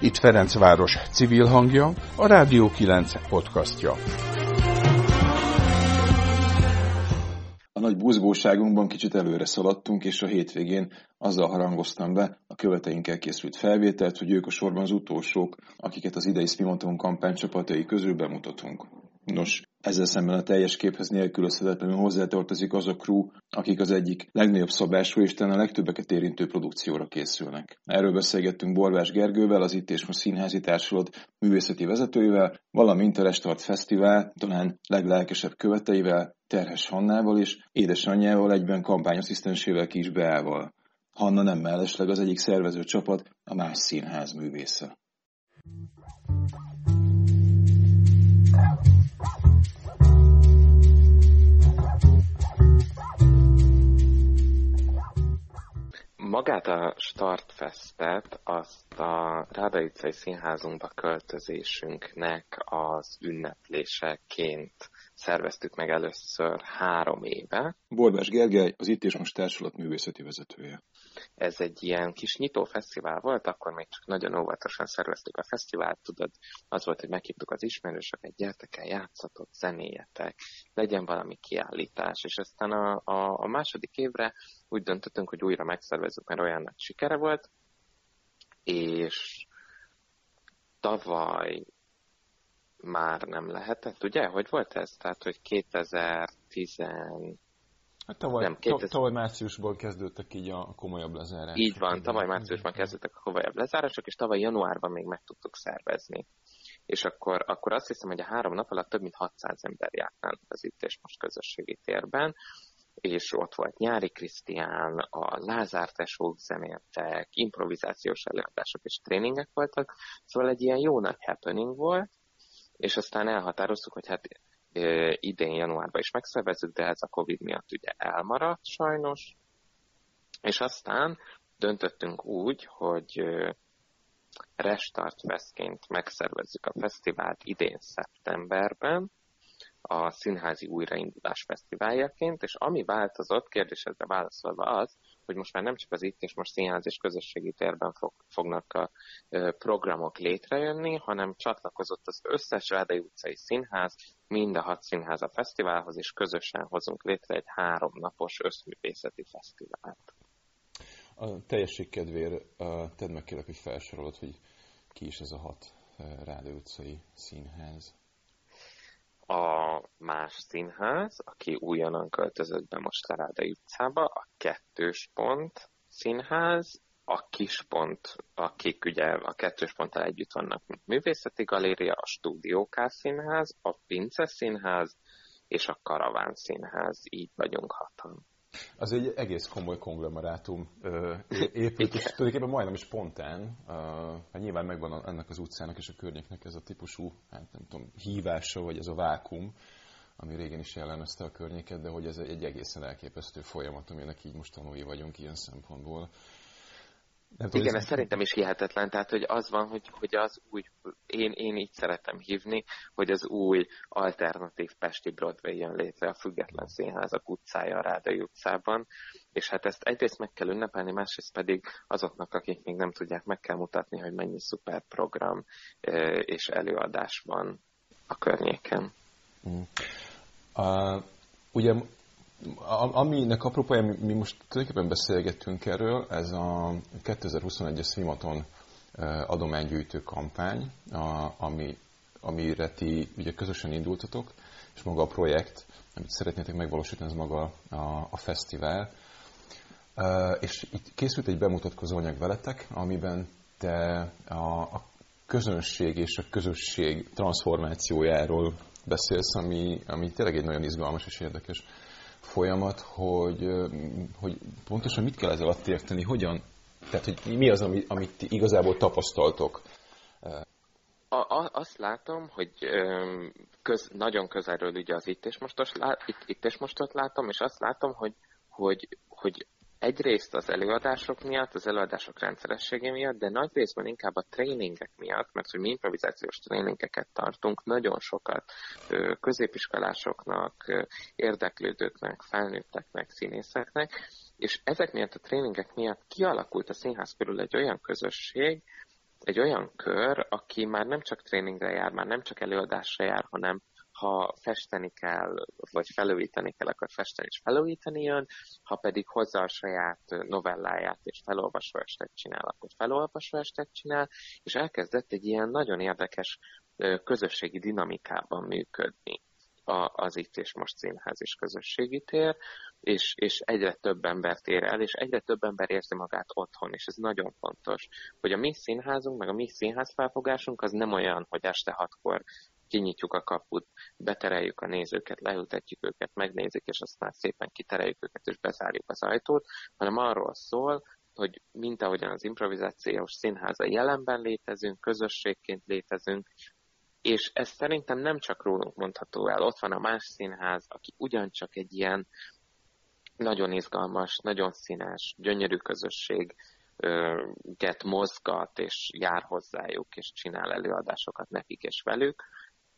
Itt Ferencváros civil hangja, a Rádió 9 podcastja. A nagy buzgóságunkban kicsit előre szaladtunk, és a hétvégén azzal harangoztam be a követeinkkel készült felvételt, hogy ők a sorban az utolsók, akiket az idei Spimonton kampány csapatai közül bemutatunk. Nos, ezzel szemben a teljes képhez nélkülözhetetlenül hozzátartozik az a crew, akik az egyik legnagyobb szabású és talán a legtöbbeket érintő produkcióra készülnek. Erről beszélgettünk Borvás Gergővel, az Itt és Most Színházi Társulat művészeti vezetőivel, valamint a Restart Fesztivál talán leglelkesebb követeivel, Terhes Hannával és édesanyjával egyben kampányasszisztensével Kis Beával. Hanna nem mellesleg az egyik szervező csapat, a Más Színház művésze. Magát a Startfestet azt a Ráda színházunkba költözésünknek az ünnepléseként szerveztük meg először három éve. Borbás Gergely, az Itt és Most Társulat művészeti vezetője. Ez egy ilyen kis nyitó fesztivál volt, akkor még csak nagyon óvatosan szerveztük a fesztivált, tudod, az volt, hogy meghívtuk az ismerősöket, gyertek el, játszatok, zenéjetek, legyen valami kiállítás, és aztán a, a, a második évre úgy döntöttünk, hogy újra megszervezzük, mert olyan nagy sikere volt, és tavaly már nem lehetett, ugye? Hogy volt ez? Tehát, hogy 2010... Hát tavaly, nem, 2000... tavaly márciusból kezdődtek így a komolyabb lezárások. Így van, tavaly márciusban kezdődtek a komolyabb lezárások, és tavaly januárban még meg tudtuk szervezni. És akkor, akkor azt hiszem, hogy a három nap alatt több mint 600 ember járt az itt és most közösségi térben, és ott volt Nyári Krisztián, a Lázár tesók zenéltek, improvizációs előadások és tréningek voltak, szóval egy ilyen jó nagy happening volt, és aztán elhatároztuk, hogy hát idén januárban is megszervezzük, de ez a Covid miatt ugye elmaradt sajnos, és aztán döntöttünk úgy, hogy Restart Festként megszervezzük a fesztivált idén szeptemberben, a Színházi Újraindulás Fesztiváljaként, és ami változott, kérdésedre válaszolva az, hogy most már nem csak az itt és most színház és közösségi térben fog, fognak a programok létrejönni, hanem csatlakozott az összes Rádai utcai színház, mind a hat színház a fesztiválhoz, és közösen hozunk létre egy három napos összművészeti fesztivált. A teljesség kedvéért tedd meg kérlek, hogy felsorolod, hogy ki is ez a hat Rádai utcai színház a más színház, aki újonnan költözött be most Rádai utcába, a kettős pont színház, a kispont, akik ugye a kettős ponttal együtt vannak, mint művészeti galéria, a stúdióká színház, a Pince színház és a Karaván színház, így vagyunk hatan. Az egy egész komoly konglomerátum épült, és tulajdonképpen majdnem is spontán. Hát nyilván megvan ennek az utcának és a környéknek ez a típusú, hát nem tudom, hívása, vagy ez a vákum, ami régen is jellemezte a környéket, de hogy ez egy egészen elképesztő folyamat, aminek így most tanulni vagyunk ilyen szempontból. Nem tudom, Igen, ez szerintem is hihetetlen, tehát hogy az van, hogy, hogy az új, én, én így szeretem hívni, hogy az új alternatív Pesti Broadway jön létre a Független Színházak utcája a Rádai utcában, és hát ezt egyrészt meg kell ünnepelni, másrészt pedig azoknak, akik még nem tudják, meg kell mutatni, hogy mennyi szuper program és előadás van a környéken. Mm. Uh, ugye Aminek apropója, mi most tulajdonképpen beszélgettünk erről, ez a 2021-es Szimaton adománygyűjtő kampány, ami, amire ti ugye közösen indultatok, és maga a projekt, amit szeretnétek megvalósítani, ez maga a, a fesztivál. És itt készült egy bemutatkozó anyag veletek, amiben te a, a közönség és a közösség transformációjáról beszélsz, ami, ami tényleg egy nagyon izgalmas és érdekes folyamat, hogy, hogy pontosan mit kell ez alatt érteni, hogyan, tehát hogy mi az, amit, amit igazából tapasztaltok? A, a, azt látom, hogy köz, nagyon közelről ugye az itt és, mostos, itt, itt és mostot látom, és azt látom, hogy, hogy, hogy egyrészt az előadások miatt, az előadások rendszeressége miatt, de nagy részben inkább a tréningek miatt, mert hogy mi improvizációs tréningeket tartunk, nagyon sokat középiskolásoknak, érdeklődőknek, felnőtteknek, színészeknek, és ezek miatt a tréningek miatt kialakult a színház körül egy olyan közösség, egy olyan kör, aki már nem csak tréningre jár, már nem csak előadásra jár, hanem ha festeni kell, vagy felújítani kell, akkor festeni és felújítani jön, ha pedig hozzá a saját novelláját és felolvasó estet csinál, akkor felolvasó estet csinál, és elkezdett egy ilyen nagyon érdekes közösségi dinamikában működni az itt és most színház és közösségi tér, és, és egyre több embert ér el, és egyre több ember érzi magát otthon, és ez nagyon fontos, hogy a mi színházunk, meg a mi színház felfogásunk az nem olyan, hogy este hatkor kinyitjuk a kaput, betereljük a nézőket, leültetjük őket, megnézik, és aztán szépen kitereljük őket, és bezárjuk az ajtót, hanem arról szól, hogy mint ahogyan az improvizációs színháza jelenben létezünk, közösségként létezünk, és ez szerintem nem csak rólunk mondható el. Ott van a más színház, aki ugyancsak egy ilyen nagyon izgalmas, nagyon színes, gyönyörű közösség, get mozgat, és jár hozzájuk, és csinál előadásokat nekik és velük,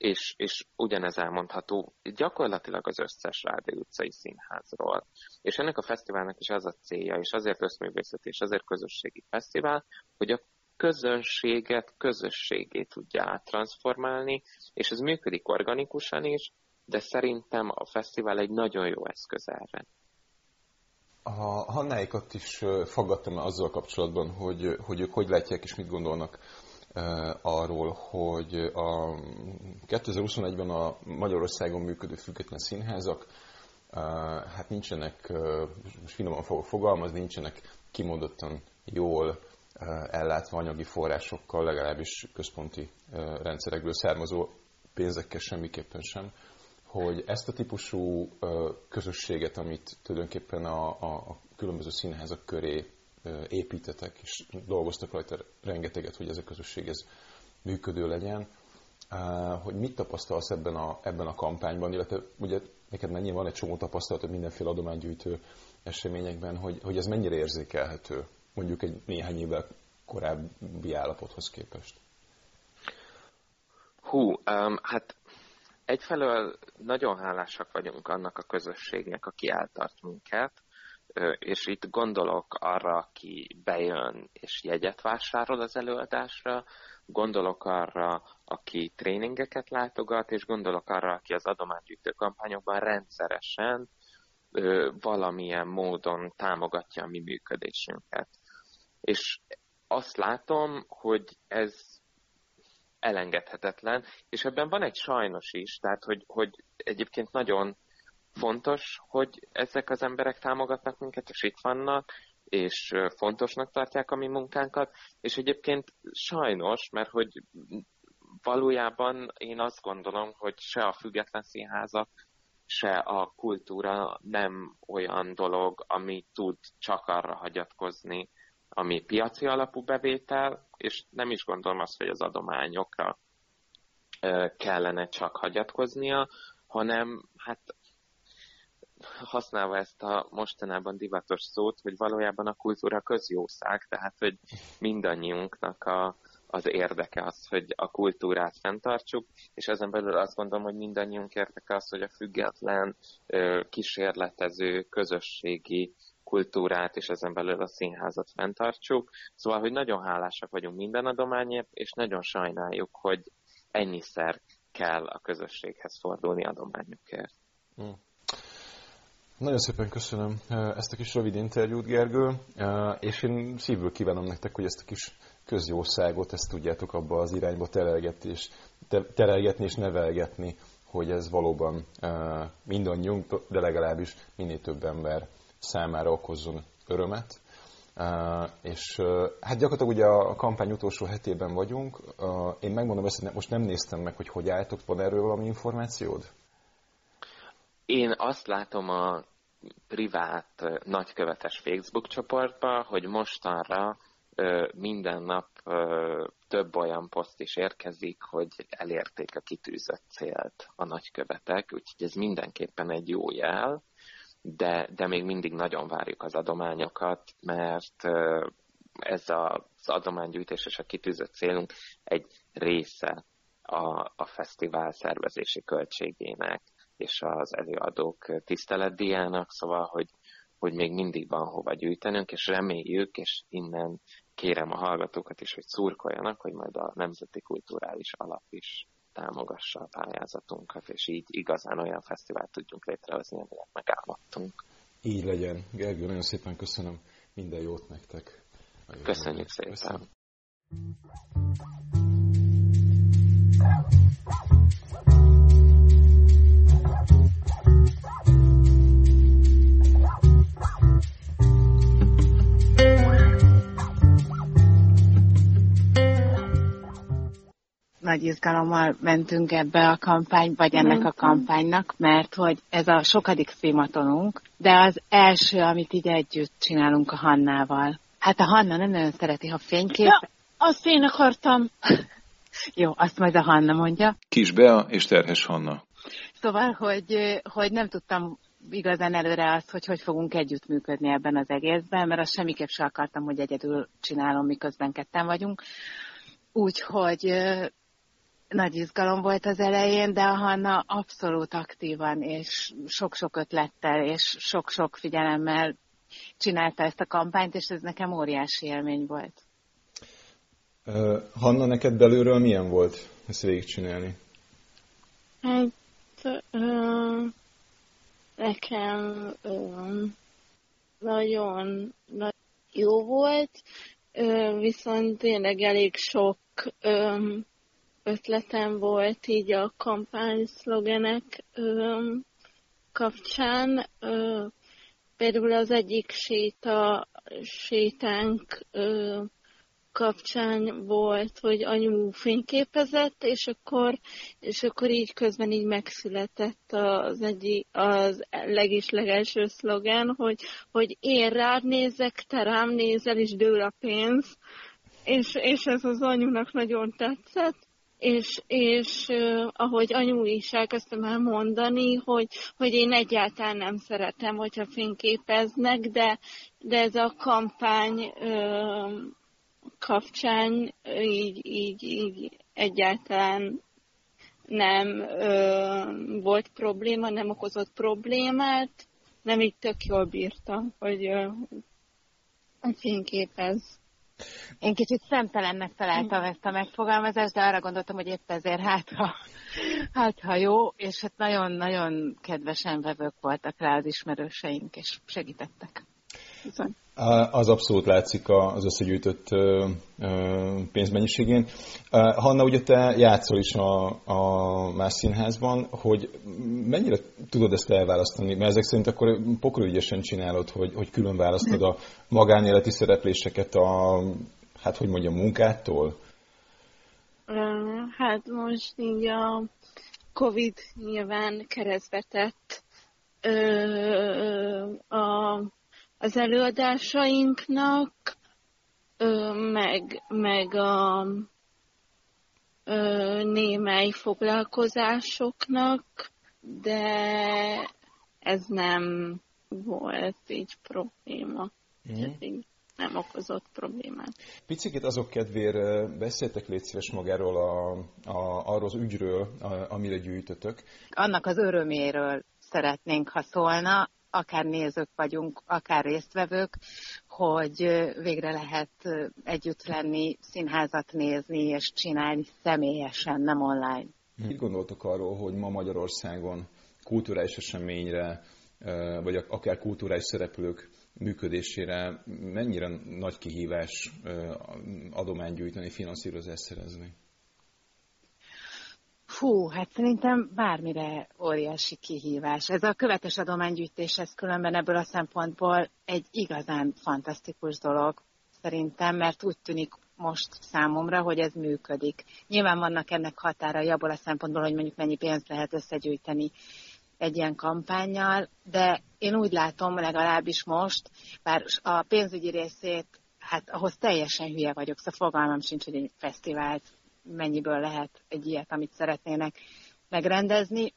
és, és ugyanez elmondható gyakorlatilag az összes Rádió utcai színházról. És ennek a fesztiválnak is az a célja, és azért összművészeti, és azért közösségi fesztivál, hogy a közönséget közösségé tudja áttransformálni, és ez működik organikusan is, de szerintem a fesztivál egy nagyon jó eszköz erre. A Hannáikat is faggattam azzal kapcsolatban, hogy, hogy ők hogy látják és mit gondolnak arról, hogy a 2021-ben a Magyarországon működő független színházak hát nincsenek, most finoman fogok fogalmazni, nincsenek kimondottan jól ellátva anyagi forrásokkal, legalábbis központi rendszerekből származó pénzekkel semmiképpen sem, hogy ezt a típusú közösséget, amit tulajdonképpen a, a, a különböző színházak köré építetek, és dolgoztak rajta rengeteget, hogy ez a közösség ez működő legyen, hogy mit tapasztalsz ebben a, ebben a kampányban, illetve ugye neked mennyi van egy csomó tapasztalat mindenféle adománygyűjtő eseményekben, hogy, hogy ez mennyire érzékelhető mondjuk egy néhány évvel korábbi állapothoz képest? Hú, um, hát egyfelől nagyon hálásak vagyunk annak a közösségnek, aki eltart minket, és itt gondolok arra, aki bejön és jegyet vásárol az előadásra, gondolok arra, aki tréningeket látogat, és gondolok arra, aki az adománygyűjtő kampányokban rendszeresen valamilyen módon támogatja a mi működésünket. És azt látom, hogy ez elengedhetetlen, és ebben van egy sajnos is, tehát hogy, hogy egyébként nagyon fontos, hogy ezek az emberek támogatnak minket, és itt vannak, és fontosnak tartják a mi munkánkat, és egyébként sajnos, mert hogy valójában én azt gondolom, hogy se a független színházak, se a kultúra nem olyan dolog, ami tud csak arra hagyatkozni, ami piaci alapú bevétel, és nem is gondolom azt, hogy az adományokra kellene csak hagyatkoznia, hanem hát használva ezt a mostanában divatos szót, hogy valójában a kultúra közjószág, tehát hogy mindannyiunknak a, az érdeke az, hogy a kultúrát fenntartsuk, és ezen belül azt gondolom, hogy mindannyiunk érdeke az, hogy a független, kísérletező, közösségi kultúrát, és ezen belül a színházat fenntartsuk. Szóval, hogy nagyon hálásak vagyunk minden adományért, és nagyon sajnáljuk, hogy ennyiszer kell a közösséghez fordulni adományokért. Hmm. Nagyon szépen köszönöm ezt a kis rövid interjút, Gergő, és én szívből kívánom nektek, hogy ezt a kis közjószágot, ezt tudjátok abba az irányba terelgetni és, terelgetni és nevelgetni, hogy ez valóban mindannyiunk, de legalábbis minél több ember számára okozzon örömet. És hát gyakorlatilag ugye a kampány utolsó hetében vagyunk. Én megmondom ezt, most nem néztem meg, hogy hogy álltok, van erről valami információd? Én azt látom a privát nagykövetes Facebook csoportba, hogy mostanra minden nap több olyan poszt is érkezik, hogy elérték a kitűzött célt a nagykövetek, úgyhogy ez mindenképpen egy jó jel, de, de még mindig nagyon várjuk az adományokat, mert ez az adománygyűjtés és a kitűzött célunk egy része a, a fesztivál szervezési költségének és az előadók tiszteletdíjának, szóval, hogy, hogy még mindig van hova gyűjtenünk, és reméljük, és innen kérem a hallgatókat is, hogy szurkoljanak, hogy majd a Nemzeti Kulturális Alap is támogassa a pályázatunkat, és így igazán olyan fesztivált tudjunk létrehozni, amilyet megálmodtunk. Így legyen. Gergő, nagyon szépen köszönöm. Minden jót nektek. Köszönjük szépen. Köszönöm. Nagy izgalommal mentünk ebbe a kampány, vagy ennek a kampánynak, mert hogy ez a sokadik filmatonunk, de az első, amit így együtt csinálunk a Hannával. Hát a Hanna nem nagyon szereti, ha fénykép. Ja, azt én akartam. Jó, azt majd a Hanna mondja. Kis Bea és Terhes Hanna. Szóval, hogy, hogy nem tudtam igazán előre azt, hogy hogy fogunk együttműködni ebben az egészben, mert azt semmiképp sem akartam, hogy egyedül csinálom, miközben ketten vagyunk. Úgyhogy nagy izgalom volt az elején, de a Hanna abszolút aktívan és sok-sok ötlettel és sok-sok figyelemmel csinálta ezt a kampányt, és ez nekem óriási élmény volt. Hanna, neked belülről milyen volt ezt végigcsinálni? Hát, uh, nekem uh, nagyon, nagyon jó volt, uh, viszont tényleg elég sok um, ötletem volt így a kampány szlogenek kapcsán. Például az egyik séta, sétánk kapcsán volt, hogy anyu fényképezett, és akkor, és akkor így közben így megszületett az, egy, az legis legelső szlogen, hogy, hogy én rád nézek, te rám nézel, és dől a pénz. És, és ez az anyunak nagyon tetszett és, és ahogy anyu is elkezdtem el mondani, hogy, hogy én egyáltalán nem szeretem, hogyha fényképeznek, de, de ez a kampány kapcsán így, így, így egyáltalán nem uh, volt probléma, nem okozott problémát, nem így tök jól bírtam, hogy, uh, hogy fényképez. Én kicsit szemtelennek találtam ezt a megfogalmazást, de arra gondoltam, hogy épp ezért hát ha, hát, ha jó, és hát nagyon-nagyon kedvesen vevők voltak rá az ismerőseink, és segítettek. Viszont. Az abszolút látszik az összegyűjtött pénzmennyiségén. Hanna, ugye te játszol is a, a más színházban, hogy mennyire tudod ezt elválasztani? Mert ezek szerint akkor pokolügyesen csinálod, hogy, hogy külön választod a magánéleti szerepléseket a, hát hogy mondjam, munkától? Hát most így a Covid nyilván keresztbe tett a az előadásainknak, meg, meg a némely foglalkozásoknak, de ez nem volt így probléma. Mm. nem okozott problémát. Picit azok kedvéért beszéltek légy szíves magáról, a, a, arról az ügyről, a, amire gyűjtötök. Annak az öröméről szeretnénk, ha szólna, akár nézők vagyunk, akár résztvevők, hogy végre lehet együtt lenni, színházat nézni és csinálni személyesen, nem online. Mit gondoltok arról, hogy ma Magyarországon kulturális eseményre, vagy akár kulturális szereplők működésére mennyire nagy kihívás adományt gyűjteni, finanszírozást szerezni? Fú, hát szerintem bármire óriási kihívás. Ez a követes adománygyűjtés, ez különben ebből a szempontból egy igazán fantasztikus dolog szerintem, mert úgy tűnik most számomra, hogy ez működik. Nyilván vannak ennek határai abból a szempontból, hogy mondjuk mennyi pénzt lehet összegyűjteni egy ilyen kampányjal, de én úgy látom legalábbis most, bár a pénzügyi részét, hát ahhoz teljesen hülye vagyok, szóval fogalmam sincs, hogy egy fesztivált mennyiből lehet egy ilyet, amit szeretnének megrendezni.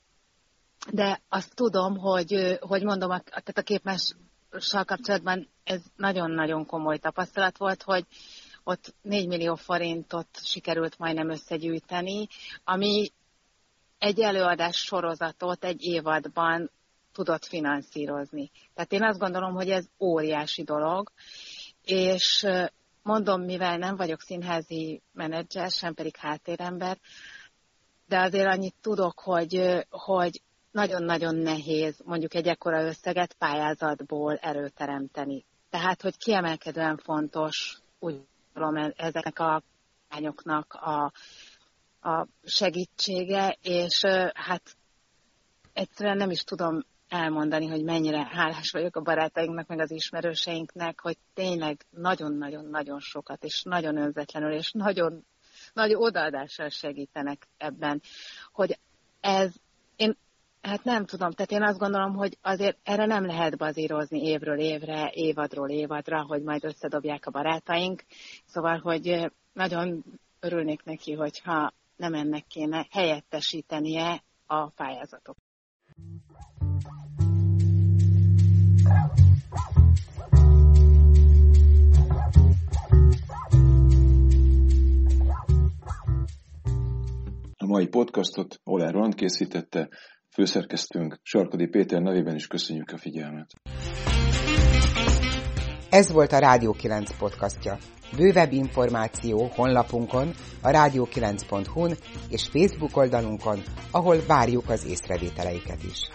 De azt tudom, hogy, hogy mondom, a, tehát a képmással kapcsolatban ez nagyon-nagyon komoly tapasztalat volt, hogy ott 4 millió forintot sikerült majdnem összegyűjteni, ami egy előadás sorozatot egy évadban tudott finanszírozni. Tehát én azt gondolom, hogy ez óriási dolog, és mondom, mivel nem vagyok színházi menedzser, sem pedig háttérember, de azért annyit tudok, hogy, hogy nagyon-nagyon nehéz mondjuk egy ekkora összeget pályázatból előteremteni. Tehát, hogy kiemelkedően fontos, úgy gondolom, ezeknek a lányoknak a, a segítsége, és hát egyszerűen nem is tudom elmondani, hogy mennyire hálás vagyok a barátainknak, meg az ismerőseinknek, hogy tényleg nagyon-nagyon-nagyon sokat, és nagyon önzetlenül, és nagyon nagy odaadással segítenek ebben, hogy ez, én Hát nem tudom, tehát én azt gondolom, hogy azért erre nem lehet bazírozni évről évre, évadról évadra, hogy majd összedobják a barátaink. Szóval, hogy nagyon örülnék neki, hogyha nem ennek kéne helyettesítenie a pályázatok. Podcastot Oler Rand készítette, főszerkesztőnk Sarkadi Péter nevében is köszönjük a figyelmet. Ez volt a Rádió 9 podcastja. Bővebb információ honlapunkon, a rádió9.hu-n és Facebook oldalunkon, ahol várjuk az észrevételeiket is.